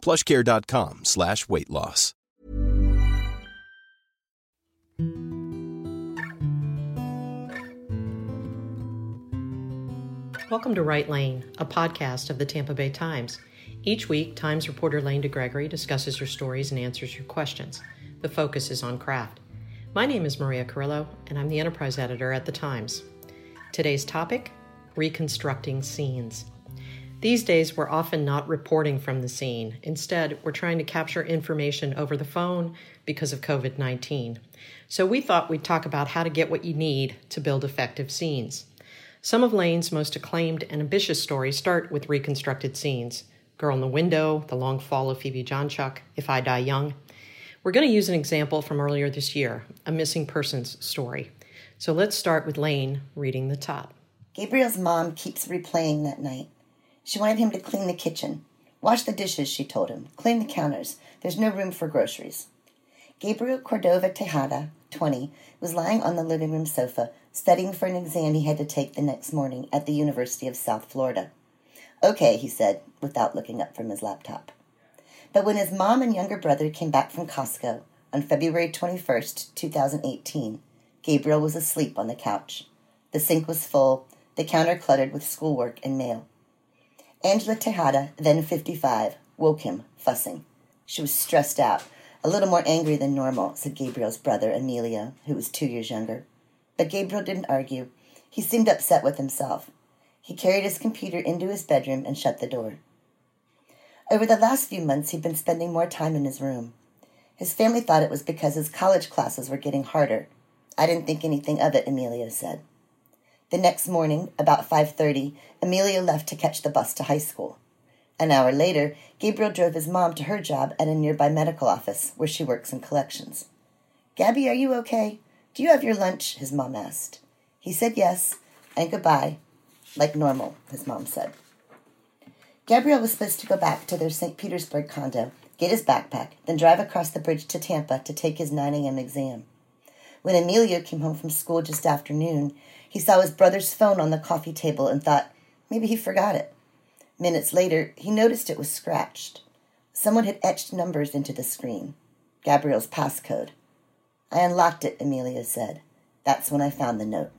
plushcare.com slash weight loss. Welcome to WriteLane, a podcast of the Tampa Bay Times. Each week, Times reporter Lane DeGregory discusses your stories and answers your questions. The focus is on craft. My name is Maria Carrillo, and I'm the enterprise editor at the Times. Today's topic reconstructing scenes. These days, we're often not reporting from the scene. Instead, we're trying to capture information over the phone because of COVID 19. So, we thought we'd talk about how to get what you need to build effective scenes. Some of Lane's most acclaimed and ambitious stories start with reconstructed scenes Girl in the Window, The Long Fall of Phoebe Jonchuck, If I Die Young. We're going to use an example from earlier this year, a missing persons story. So let's start with Lane reading the top. Gabriel's mom keeps replaying that night. She wanted him to clean the kitchen. Wash the dishes, she told him. Clean the counters. There's no room for groceries. Gabriel Cordova Tejada, 20, was lying on the living room sofa, studying for an exam he had to take the next morning at the University of South Florida. Okay, he said, without looking up from his laptop. But when his mom and younger brother came back from Costco on February 21st, 2018, Gabriel was asleep on the couch. The sink was full, the counter cluttered with schoolwork and mail. Angela Tejada, then 55, woke him, fussing. She was stressed out, a little more angry than normal, said Gabriel's brother, Emilio, who was two years younger. But Gabriel didn't argue. He seemed upset with himself. He carried his computer into his bedroom and shut the door. Over the last few months, he'd been spending more time in his room. His family thought it was because his college classes were getting harder. I didn't think anything of it, Emilio said. The next morning, about 5:30, Emilio left to catch the bus to high school. An hour later, Gabriel drove his mom to her job at a nearby medical office where she works in collections. Gabby, are you okay? Do you have your lunch? his mom asked. He said yes, and goodbye, like normal, his mom said. Gabriel was supposed to go back to their St. Petersburg condo, get his backpack, then drive across the bridge to Tampa to take his 9 a.m. exam. When Emilio came home from school just after noon, he saw his brother's phone on the coffee table and thought maybe he forgot it. Minutes later, he noticed it was scratched. Someone had etched numbers into the screen. Gabriel's passcode. I unlocked it, Emilio said. That's when I found the note.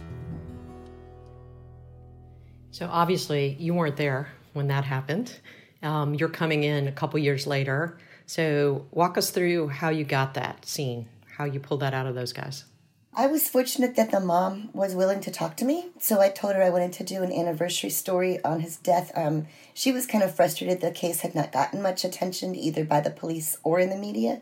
So obviously, you weren't there when that happened. Um, you're coming in a couple years later. So walk us through how you got that scene, how you pulled that out of those guys. I was fortunate that the mom was willing to talk to me. So I told her I wanted to do an anniversary story on his death. Um, she was kind of frustrated the case had not gotten much attention either by the police or in the media.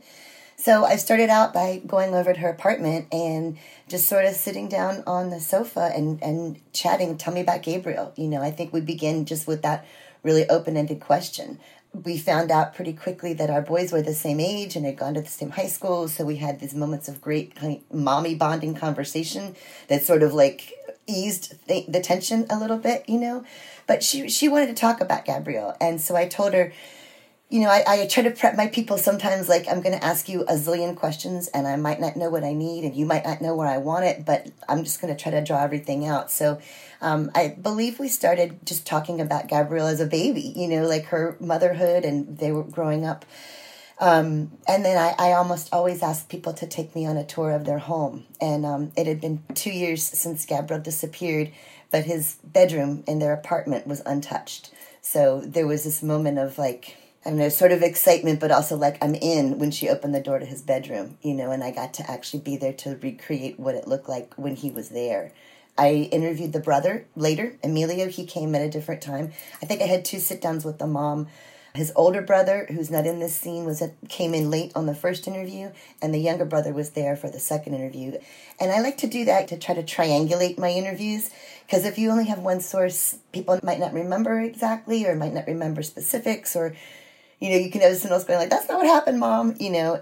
So I started out by going over to her apartment and just sort of sitting down on the sofa and, and chatting. Tell me about Gabriel. You know, I think we begin just with that really open ended question we found out pretty quickly that our boys were the same age and had gone to the same high school. So we had these moments of great mommy bonding conversation that sort of like eased the, the tension a little bit, you know. But she she wanted to talk about Gabriel, and so I told her, you know, I, I try to prep my people sometimes like I'm going to ask you a zillion questions, and I might not know what I need, and you might not know where I want it, but I'm just going to try to draw everything out. So um, I believe we started just talking about Gabrielle as a baby, you know, like her motherhood and they were growing up. Um, and then I, I almost always ask people to take me on a tour of their home. And um, it had been two years since Gabriel disappeared, but his bedroom in their apartment was untouched. So there was this moment of like, I don't know, sort of excitement, but also like I'm in when she opened the door to his bedroom, you know, and I got to actually be there to recreate what it looked like when he was there. I interviewed the brother later, Emilio. He came at a different time. I think I had two sit downs with the mom. His older brother, who's not in this scene, was at, came in late on the first interview, and the younger brother was there for the second interview. And I like to do that to try to triangulate my interviews, because if you only have one source, people might not remember exactly, or might not remember specifics, or you know, you can have someone else going like, "That's not what happened, mom," you know.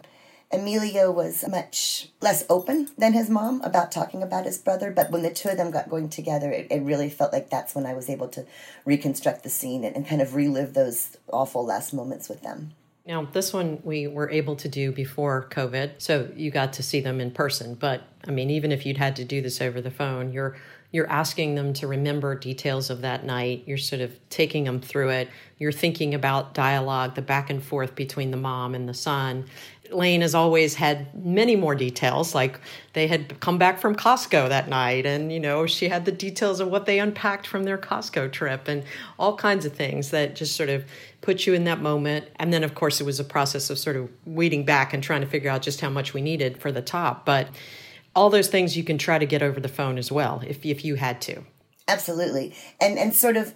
Emilio was much less open than his mom about talking about his brother, but when the two of them got going together, it, it really felt like that's when I was able to reconstruct the scene and, and kind of relive those awful last moments with them. Now, this one we were able to do before COVID, so you got to see them in person. But I mean, even if you'd had to do this over the phone, you're you're asking them to remember details of that night. You're sort of taking them through it. You're thinking about dialogue, the back and forth between the mom and the son. Lane has always had many more details, like they had come back from Costco that night, and you know, she had the details of what they unpacked from their Costco trip and all kinds of things that just sort of put you in that moment. And then, of course, it was a process of sort of weeding back and trying to figure out just how much we needed for the top. But all those things you can try to get over the phone as well if if you had to. Absolutely. And and sort of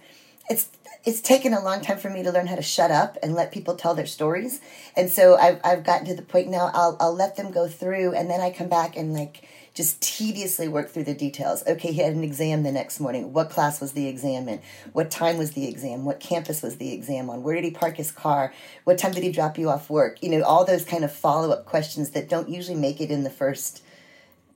it's it's taken a long time for me to learn how to shut up and let people tell their stories. And so I've I've gotten to the point now I'll I'll let them go through and then I come back and like just tediously work through the details. Okay, he had an exam the next morning. What class was the exam in? What time was the exam? What campus was the exam on? Where did he park his car? What time did he drop you off work? You know, all those kind of follow up questions that don't usually make it in the first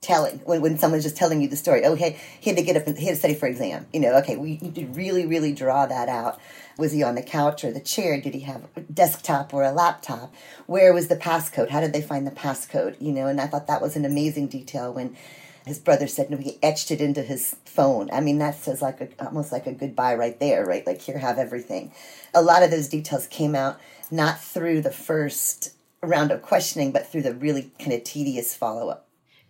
telling when, when someone's just telling you the story. Oh hey he had to get up he had to study for exam. You know okay we need to really really draw that out. Was he on the couch or the chair? Did he have a desktop or a laptop? Where was the passcode? How did they find the passcode? You know and i thought that was an amazing detail when his brother said no he etched it into his phone. I mean that says like a, almost like a goodbye right there right? Like here have everything. A lot of those details came out not through the first round of questioning but through the really kind of tedious follow-up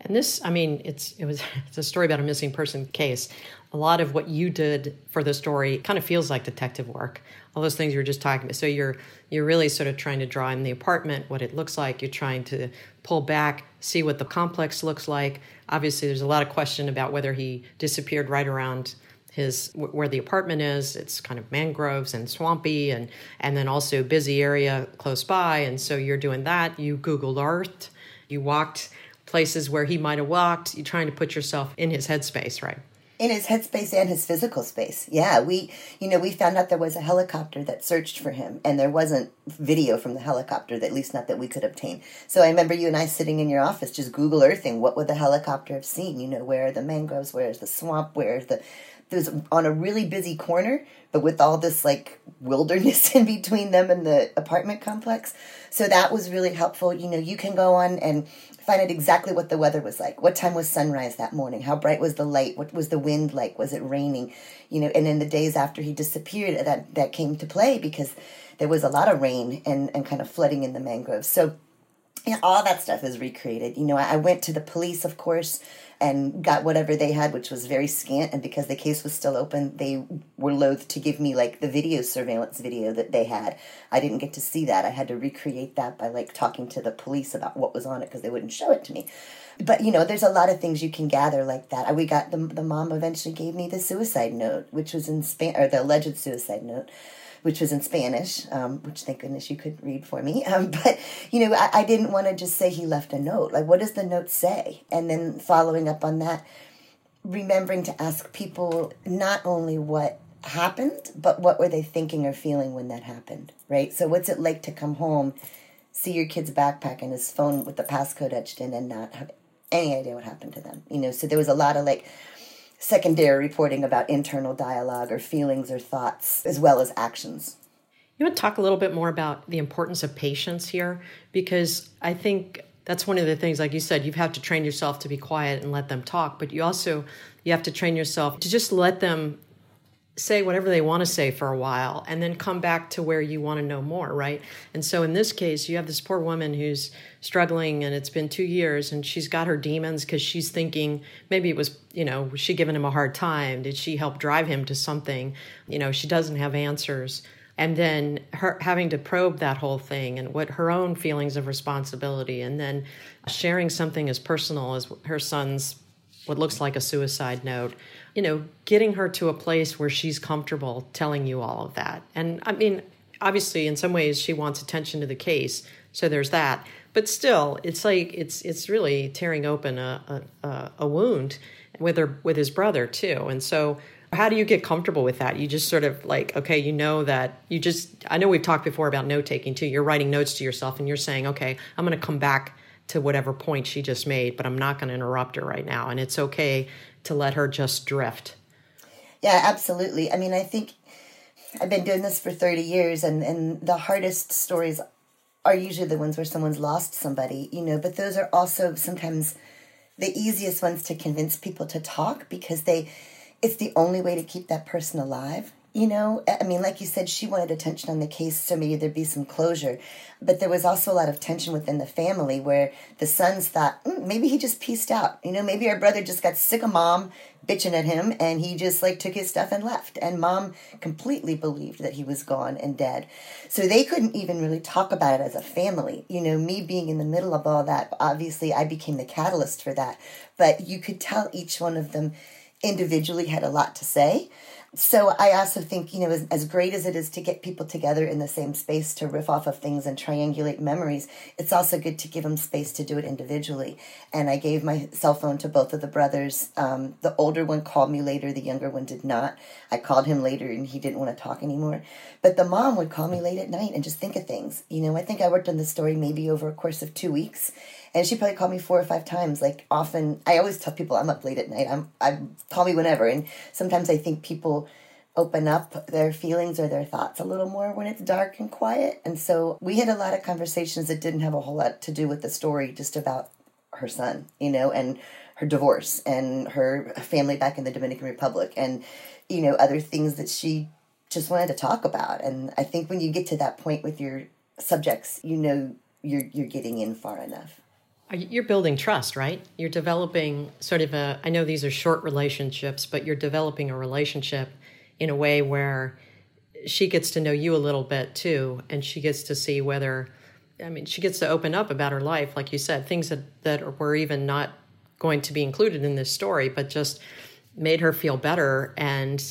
and this, I mean, it's it was it's a story about a missing person case. A lot of what you did for the story kind of feels like detective work. All those things you were just talking about. So you're you're really sort of trying to draw in the apartment, what it looks like. You're trying to pull back, see what the complex looks like. Obviously, there's a lot of question about whether he disappeared right around his where the apartment is it's kind of mangroves and swampy and and then also busy area close by and so you're doing that you googled earth you walked places where he might have walked. You're trying to put yourself in his headspace, right? in his headspace and his physical space. Yeah, we, you know, we found out there was a helicopter that searched for him, and there wasn't video from the helicopter, at least not that we could obtain. So I remember you and I sitting in your office, just Google Earthing. What would the helicopter have seen? You know, where are the mangroves? Where is the swamp? Where is the there's on a really busy corner, but with all this like wilderness in between them and the apartment complex. So that was really helpful. You know, you can go on and find out exactly what the weather was like. What time was sunrise that morning? How bright was the light? What was the wind like? Was it raining? You know, and in the days after he disappeared, that that came to play because there was a lot of rain and and kind of flooding in the mangroves. So yeah, all that stuff is recreated. You know, I, went to the police, of course, and got whatever they had, which was very scant. And because the case was still open, they were loath to give me like the video surveillance video that they had. I didn't get to see that. I had to recreate that by like talking to the police about what was on it because they wouldn't show it to me. But you know, there's a lot of things you can gather like that. We got the the mom eventually gave me the suicide note, which was in Spain, or the alleged suicide note which was in Spanish, um, which thank goodness you could read for me. Um, but, you know, I, I didn't want to just say he left a note. Like, what does the note say? And then following up on that, remembering to ask people not only what happened, but what were they thinking or feeling when that happened, right? So, what's it like to come home, see your kid's backpack and his phone with the passcode etched in, and not have any idea what happened to them? You know, so there was a lot of like secondary reporting about internal dialogue or feelings or thoughts, as well as actions. You want to talk a little bit more about the importance of patience here? Because I think that's one of the things like you said you have to train yourself to be quiet and let them talk but you also you have to train yourself to just let them say whatever they want to say for a while and then come back to where you want to know more, right? And so in this case, you have this poor woman who's struggling and it's been two years and she's got her demons because she's thinking maybe it was, you know, was she giving him a hard time? Did she help drive him to something? You know, she doesn't have answers. And then her having to probe that whole thing and what her own feelings of responsibility and then sharing something as personal as her son's what looks like a suicide note you know, getting her to a place where she's comfortable telling you all of that. And I mean, obviously, in some ways, she wants attention to the case, so there's that. But still, it's like it's it's really tearing open a a, a wound with her with his brother too. And so, how do you get comfortable with that? You just sort of like, okay, you know that you just. I know we've talked before about note taking too. You're writing notes to yourself, and you're saying, okay, I'm going to come back to whatever point she just made, but I'm not going to interrupt her right now. And it's okay to let her just drift. Yeah, absolutely. I mean, I think I've been doing this for 30 years, and, and the hardest stories are usually the ones where someone's lost somebody, you know, but those are also sometimes the easiest ones to convince people to talk because they it's the only way to keep that person alive you know i mean like you said she wanted attention on the case so maybe there'd be some closure. But there was also a lot of tension within the family where the sons thought mm, maybe he just pieced out. You know maybe our brother just got sick of mom bitching at him and he just like took his stuff and left. And mom completely believed that he was gone and dead. So they couldn't even really talk about it as a family. You know me being in the middle of all that obviously i became the catalyst for that. But you could tell each one of them individually had a lot to say so I also think, you know, as, as great as it is to get people together in the same space to riff off of things and triangulate memories, it's also good to give them space to do it individually. And I gave my cell phone to both of the brothers. Um, the older one called me later, the younger one did not. I called him later and he didn't want to talk anymore. But the mom would call me late at night and just think of things. You know, I think I worked on the story maybe over a course of two weeks and she probably called me four or five times. Like often, I always tell people I'm up late at night. I'm I call me whenever, and sometimes I think people open up their feelings or their thoughts a little more when it's dark and quiet. And so we had a lot of conversations that didn't have a whole lot to do with the story, just about her son, you know, and her divorce and her family back in the Dominican Republic and, you know, other things that she just wanted to talk about. And I think when you get to that point with your subjects, you know you're you're getting in far enough. You're building trust, right? You're developing sort of a, I know these are short relationships, but you're developing a relationship in a way where she gets to know you a little bit too, and she gets to see whether, I mean, she gets to open up about her life, like you said, things that, that were even not going to be included in this story, but just made her feel better. And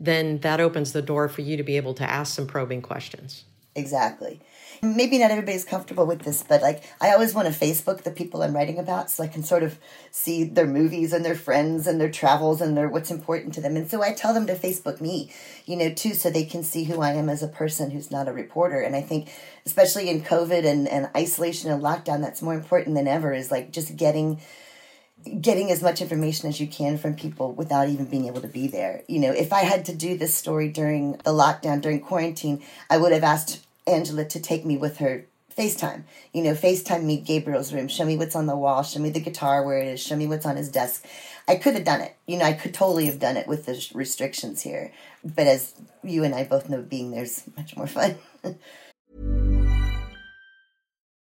then that opens the door for you to be able to ask some probing questions. Exactly maybe not everybody's comfortable with this, but like I always want to Facebook the people I'm writing about so I can sort of see their movies and their friends and their travels and their what's important to them. And so I tell them to Facebook me, you know, too, so they can see who I am as a person who's not a reporter. And I think especially in COVID and, and isolation and lockdown, that's more important than ever is like just getting getting as much information as you can from people without even being able to be there. You know, if I had to do this story during the lockdown, during quarantine, I would have asked Angela to take me with her FaceTime. You know, FaceTime me Gabriel's room, show me what's on the wall, show me the guitar where it is, show me what's on his desk. I could have done it. You know, I could totally have done it with the restrictions here. But as you and I both know, being there's much more fun.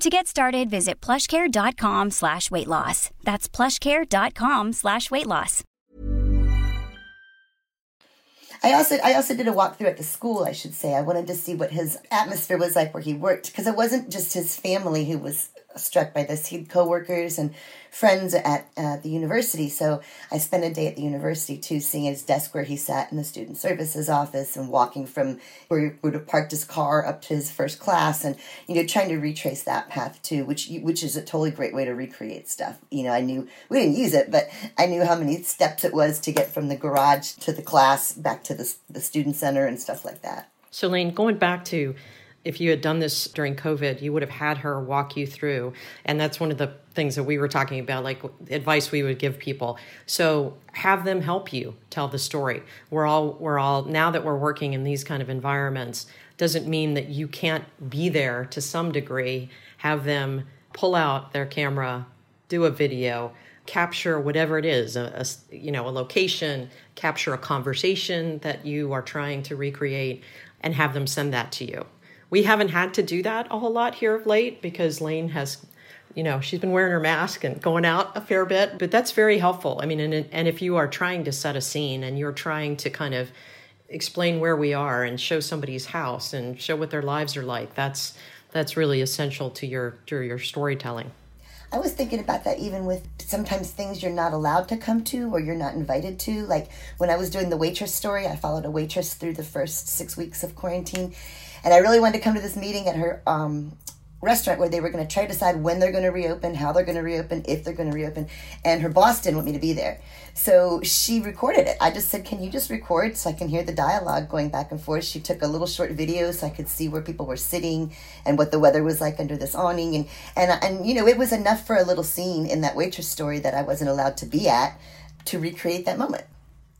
To get started, visit plushcare.com slash weight loss. That's plushcare.com slash weight loss. I also I also did a walkthrough at the school, I should say. I wanted to see what his atmosphere was like where he worked because it wasn't just his family who was struck by this. He had coworkers and friends at uh, the university. So I spent a day at the university too, seeing his desk where he sat in the student services office and walking from where he would have parked his car up to his first class, and you know trying to retrace that path too, which which is a totally great way to recreate stuff. You know, I knew we didn't use it, but I knew how many steps it was to get from the garage to the class back to the the student center and stuff like that. So, Lane, going back to if you had done this during COVID, you would have had her walk you through. And that's one of the things that we were talking about, like advice we would give people. So have them help you tell the story. We're all, we're all, now that we're working in these kind of environments, doesn't mean that you can't be there to some degree. Have them pull out their camera, do a video, capture whatever it is, a, a you know, a location, capture a conversation that you are trying to recreate, and have them send that to you we haven't had to do that a whole lot here of late because Lane has, you know, she's been wearing her mask and going out a fair bit, but that's very helpful. I mean, and, and if you are trying to set a scene and you're trying to kind of explain where we are and show somebody's house and show what their lives are like, that's that's really essential to your to your storytelling. I was thinking about that even with sometimes things you're not allowed to come to or you're not invited to. Like when I was doing the waitress story, I followed a waitress through the first six weeks of quarantine. And I really wanted to come to this meeting at her um, restaurant where they were going to try to decide when they're going to reopen, how they're going to reopen, if they're going to reopen. And her boss didn't want me to be there. So she recorded it. I just said, Can you just record so I can hear the dialogue going back and forth? She took a little short video so I could see where people were sitting and what the weather was like under this awning. And, and, and you know, it was enough for a little scene in that waitress story that I wasn't allowed to be at to recreate that moment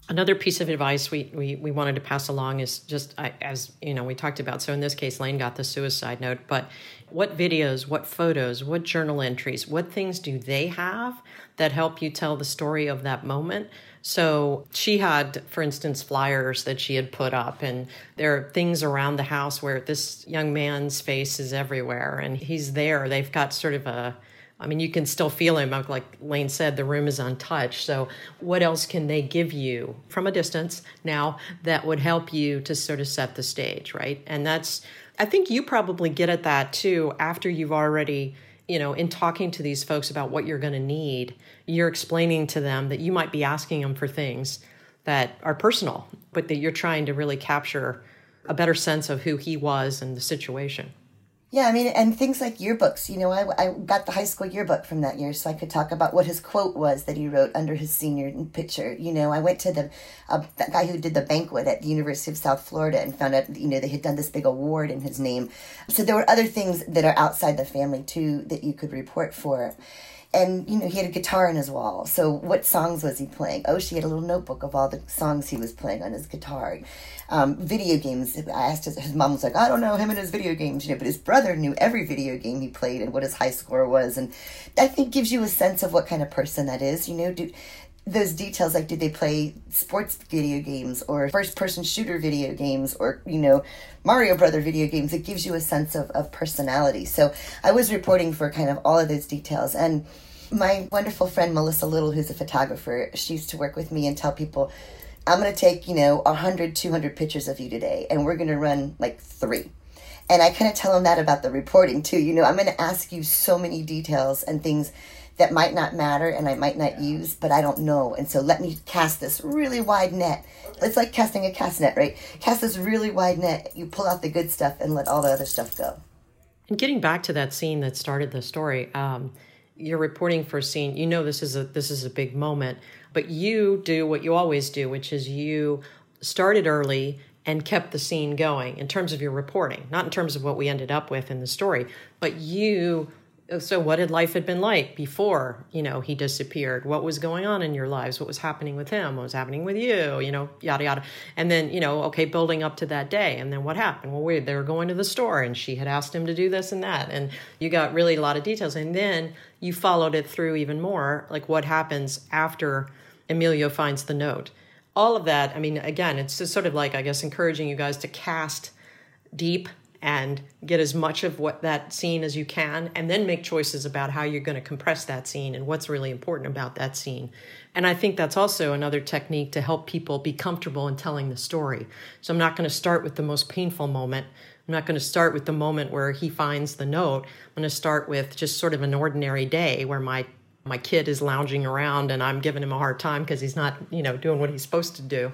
another piece of advice we, we, we wanted to pass along is just as you know we talked about so in this case lane got the suicide note but what videos what photos what journal entries what things do they have that help you tell the story of that moment? So she had for instance flyers that she had put up and there are things around the house where this young man's face is everywhere and he's there. They've got sort of a I mean, you can still feel him. Like Lane said, the room is untouched. So, what else can they give you from a distance now that would help you to sort of set the stage, right? And that's, I think you probably get at that too after you've already, you know, in talking to these folks about what you're going to need, you're explaining to them that you might be asking them for things that are personal, but that you're trying to really capture a better sense of who he was and the situation. Yeah, I mean, and things like yearbooks. You know, I, I got the high school yearbook from that year, so I could talk about what his quote was that he wrote under his senior picture. You know, I went to the uh, that guy who did the banquet at the University of South Florida and found out, you know, they had done this big award in his name. So there were other things that are outside the family too that you could report for and you know he had a guitar in his wall. So what songs was he playing? Oh she had a little notebook of all the songs he was playing on his guitar. Um, video games i asked his, his mom was like i don't know him and his video games you know but his brother knew every video game he played and what his high score was. And i think gives you a sense of what kind of person that is you know do those details like did they play sports video games or first person shooter video games or you know mario brother video games? It gives you a sense of, of personality. So i was reporting for kind of all of those details. And my wonderful friend Melissa Lyttle who's a photographer she used to work with me and tell people i'm going to take you know 100 200 pictures of you today and we're going to run like three and i kind of tell them that about the reporting too you know i'm going to ask you so many details and things that might not matter and I might not use, but I don't know. And so let me cast this really wide net. It's like casting a cast net, right? Cast this really wide net. You pull out the good stuff and let all the other stuff go. And getting back to that scene that started the story, um, you're reporting for a scene. You know this is a this is a big moment, but you do what you always do, which is you started early and kept the scene going in terms of your reporting, not in terms of what we ended up with in the story, but you Uh, so what had life had been like before you know he disappeared? What was going on in your lives? What was happening with him? What was happening with you? You know yada yada. And then you know okay building up to that day. And then what happened? Well we, they were going to the store and she had asked him to do this and that. And you got really a lot of details. And then you followed it through even more like what happens after emilio finds the note. All of that i mean again it's just sort of like i guess encouraging you guys to cast deep and get as much of what that scene as you can and then make choices about how you're going to compress that scene and what's really important about that scene. And i think that's also another technique to help people be comfortable in telling the story. So i'm not going to start with the most painful moment. I'm not going to start with the moment where he finds the note. I'm going to start with just sort of an ordinary day where my my kid is lounging around and i'm giving him a hard time because he's not you know doing what he's supposed to do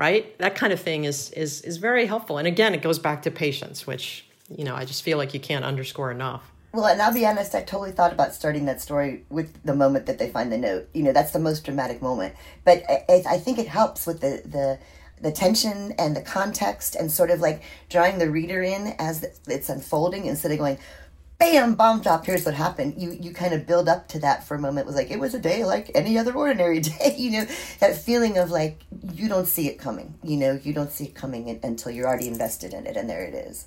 right? That kind of thing is is is very helpful. And again, it goes back to patience, which you know I just feel like you can't underscore enough. Well, and I'll be honest, I totally thought about starting that story with the moment that they find the note. You know, that's the most dramatic moment. But I, I think it helps with the the the tension and the context and sort of like drawing the reader in as it's unfolding instead of going bam, bomb drop, here's what happened. You you kind of build up to that for a moment. It was like it was a day like any other ordinary day. You know, that feeling of like you don't see it coming. You know, you don't see it coming in, until you're already invested in it, and there it is.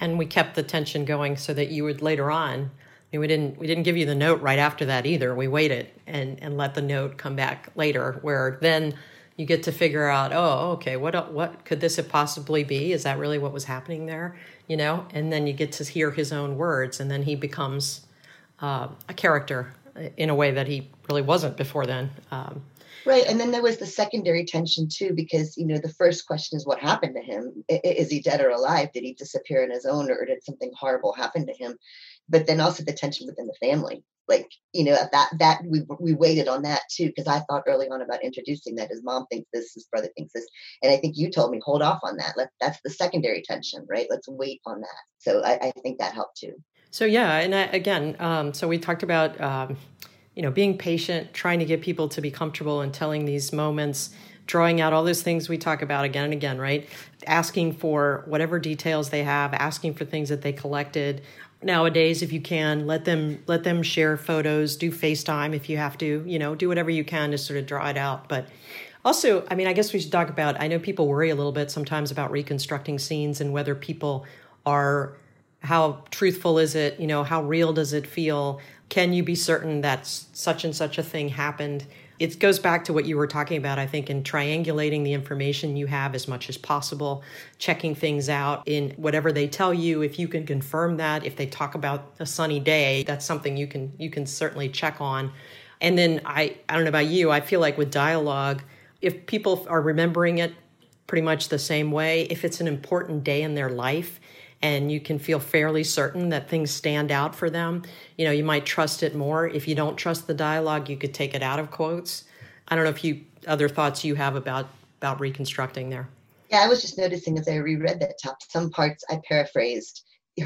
And we kept the tension going so that you would later on. I mean, we didn't we didn't give you the note right after that either. We waited and and let the note come back later, where then you get to figure out, oh, okay, what what could this have possibly be? Is that really what was happening there? You know, and then you get to hear his own words, and then he becomes uh, a character in a way that he really wasn't before then. Um, Right. And then there was the secondary tension too, because, you know, the first question is what happened to him? Is he dead or alive? Did he disappear on his own or did something horrible happen to him? But then also the tension within the family. Like, you know, that, that we, we waited on that too, because I thought early on about introducing that his mom thinks this, his brother thinks this. And I think you told me, hold off on that. Let, that's the secondary tension, right? Let's wait on that. So I, I think that helped too. So, yeah. And I, again, um, so we talked about, um, you know, being patient, trying to get people to be comfortable and telling these moments, drawing out all those things we talk about again and again, right? Asking for whatever details they have, asking for things that they collected. Nowadays, if you can, let them let them share photos, do FaceTime if you have to, you know, do whatever you can to sort of draw it out. But also, I mean, I guess we should talk about I know people worry a little bit sometimes about reconstructing scenes and whether people are how truthful is it, you know, how real does it feel? can you be certain that such and such a thing happened? It goes back to what you were talking about, I think, in triangulating the information you have as much as possible, checking things out in whatever they tell you. If you can confirm that, if they talk about a sunny day, that's something you can you can certainly check on. And then I I don't know about you, I feel like with dialogue, if people are remembering it pretty much the same way, if it's an important day in their life, and you can feel fairly certain that things stand out for them. You know, you might trust it more. If you don't trust the dialogue, you could take it out of quotes. I don't know if you other thoughts you have about about reconstructing there. Yeah, I was just noticing as I reread that top, some parts I paraphrased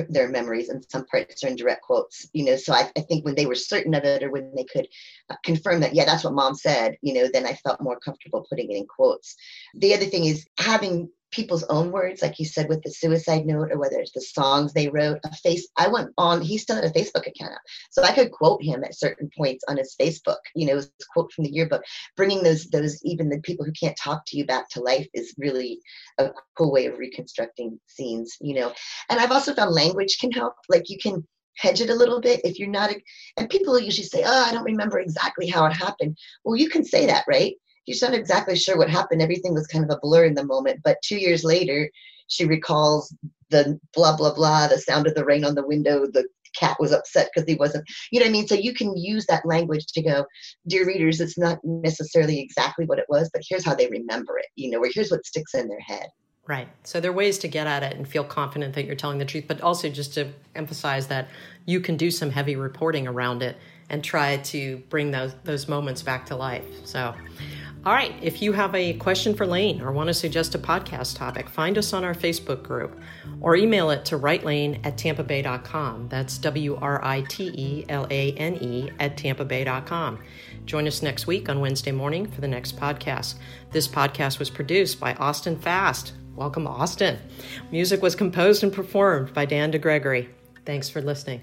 their memories and some parts are in direct quotes you know so I, I, think when they were certain of it or when they could uh, confirm that yeah that's what mom said you know then i felt more comfortable putting it in quotes the other thing is having people's own words, like you said with the suicide note, or whether it's the songs they wrote. A face, I went on. He still had a Facebook account, so I could quote him at certain points on his Facebook. You know, a quote from the yearbook. Bringing those those even the people who can't talk to you back to life is really a cool way of reconstructing scenes. You know, and I've also found language can help. Like you can hedge it a little bit if you're not. And people usually say, "Oh, I don't remember exactly how it happened." Well, you can say that, right? She's not exactly sure what happened. Everything was kind of a blur in the moment. But two years later, she recalls the blah, blah, blah, the sound of the rain on the window, the cat was upset because he wasn't, you know what I mean? So you can use that language to go, dear readers, it's not necessarily exactly what it was, but here's how they remember it, you know, or here's what sticks in their head. Right. So there are ways to get at it and feel confident that you're telling the truth, but also just to emphasize that you can do some heavy reporting around it and try to bring those those moments back to life. So all right, if you have a question for Lane or want to suggest a podcast topic, find us on our Facebook group or email it to writelane at tampabay.com. That's W R I T E L A N E at tampabay.com. Join us next week on Wednesday morning for the next podcast. This podcast was produced by Austin Fast. Welcome, Austin. Music was composed and performed by Dan DeGregory. Thanks for listening.